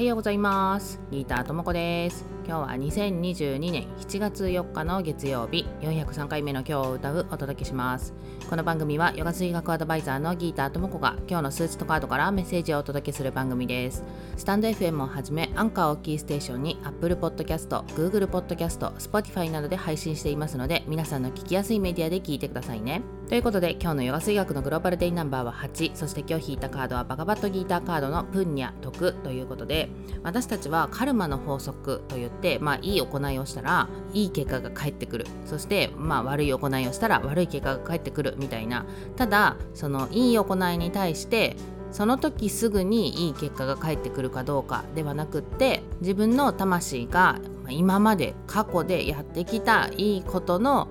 はようございます。ギーターともこです。今日は2022年7月4日の月曜日。403回目の今日を歌うお届けしますこの番組はヨガ水学アドバイザーのギーターともこが今日の数値とカードからメッセージをお届けする番組です。スタンド FM をはじめアンカーをキーステーションに Apple Podcast、Google Podcast、Spotify などで配信していますので皆さんの聞きやすいメディアで聞いてくださいね。ということで今日のヨガ水学のグローバルデイナンバーは8そして今日引いたカードはバカバットギーターカードのプンニャ徳ということで私たちはカルマの法則といって、まあ、いい行いをしたらいい結果が返ってくる。そして、まあ、悪い行いをしたら悪い結果が返ってくるみたいな。ただそのいい行いに対してその時すぐにいい結果が返ってくるかどうかではなくって自分の魂が今まで過去でやってきたいいことの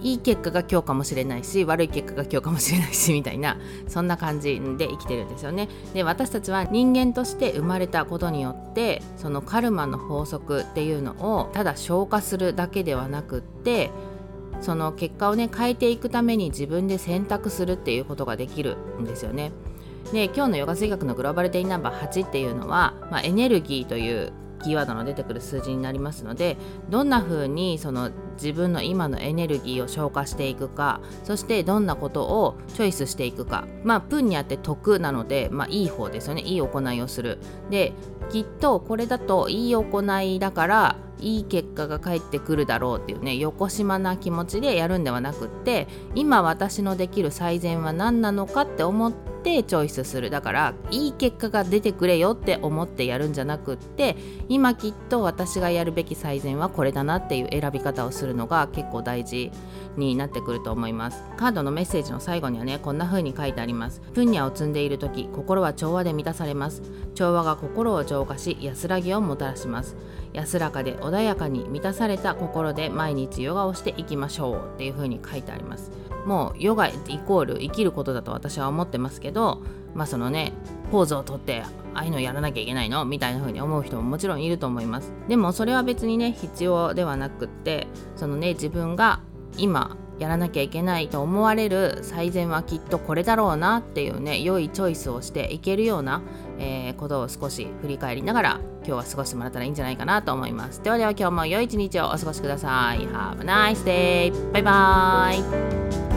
いい結果が今日かもしれないし悪い結果が今日かもしれないしみたいなそんな感じで生きてるんですよね。で私たちは人間として生まれたことによってそのカルマの法則っていうのをただ消化するだけではなくってその結果をね変えていくために自分で選択するっていうことができるんですよね。で今日のヨガ水学のグローバルデイナンバー8っていうのは、まあ、エネルギーというキーワードの出てくる数字になりますのでどんな風にその自分の今のエネルギーを消化していくかそしてどんなことをチョイスしていくか。まあプンにあって得なのでまあいい方ですよね。いい行いをする。できっとこれだといい行いだからいい結果が返ってくるだろうっていうね横島な気持ちでやるんではなくって今私のできる最善は何なのかって思ってチョイスする。だからいい結果が出てくれよって思ってやるんじゃなくって今きっと私がやるべき最善はこれだなっていう選び方をするのが結構大事になってくると思います。カードのメッセージの最後にはねこんな風に書いてあります。プンニャを積んでいる時心は調和で満たされます。調和が心を浄化し安らぎをもたらします。安らかで穏やかに満たされた心で毎日ヨガをしていきましょうっていう風に書いてあります。もうヨガイコール生きることだと私は思ってますけどまあそのねポーズをとってああいうのやらなきゃいけないの？みたいな風に思う人ももちろんいると思います。でもそれは別にね必要ではなくってそのね自分が今やらなきゃいけないと思われる最善はきっとこれだろうなっていうね良いチョイスをしていけるような、えー、ことを少し振り返りながら今日は過ごしてもらったらいいんじゃないかなと思います。ではでは今日も良い一日をお過ごしください。Have a nice day! バイバーイ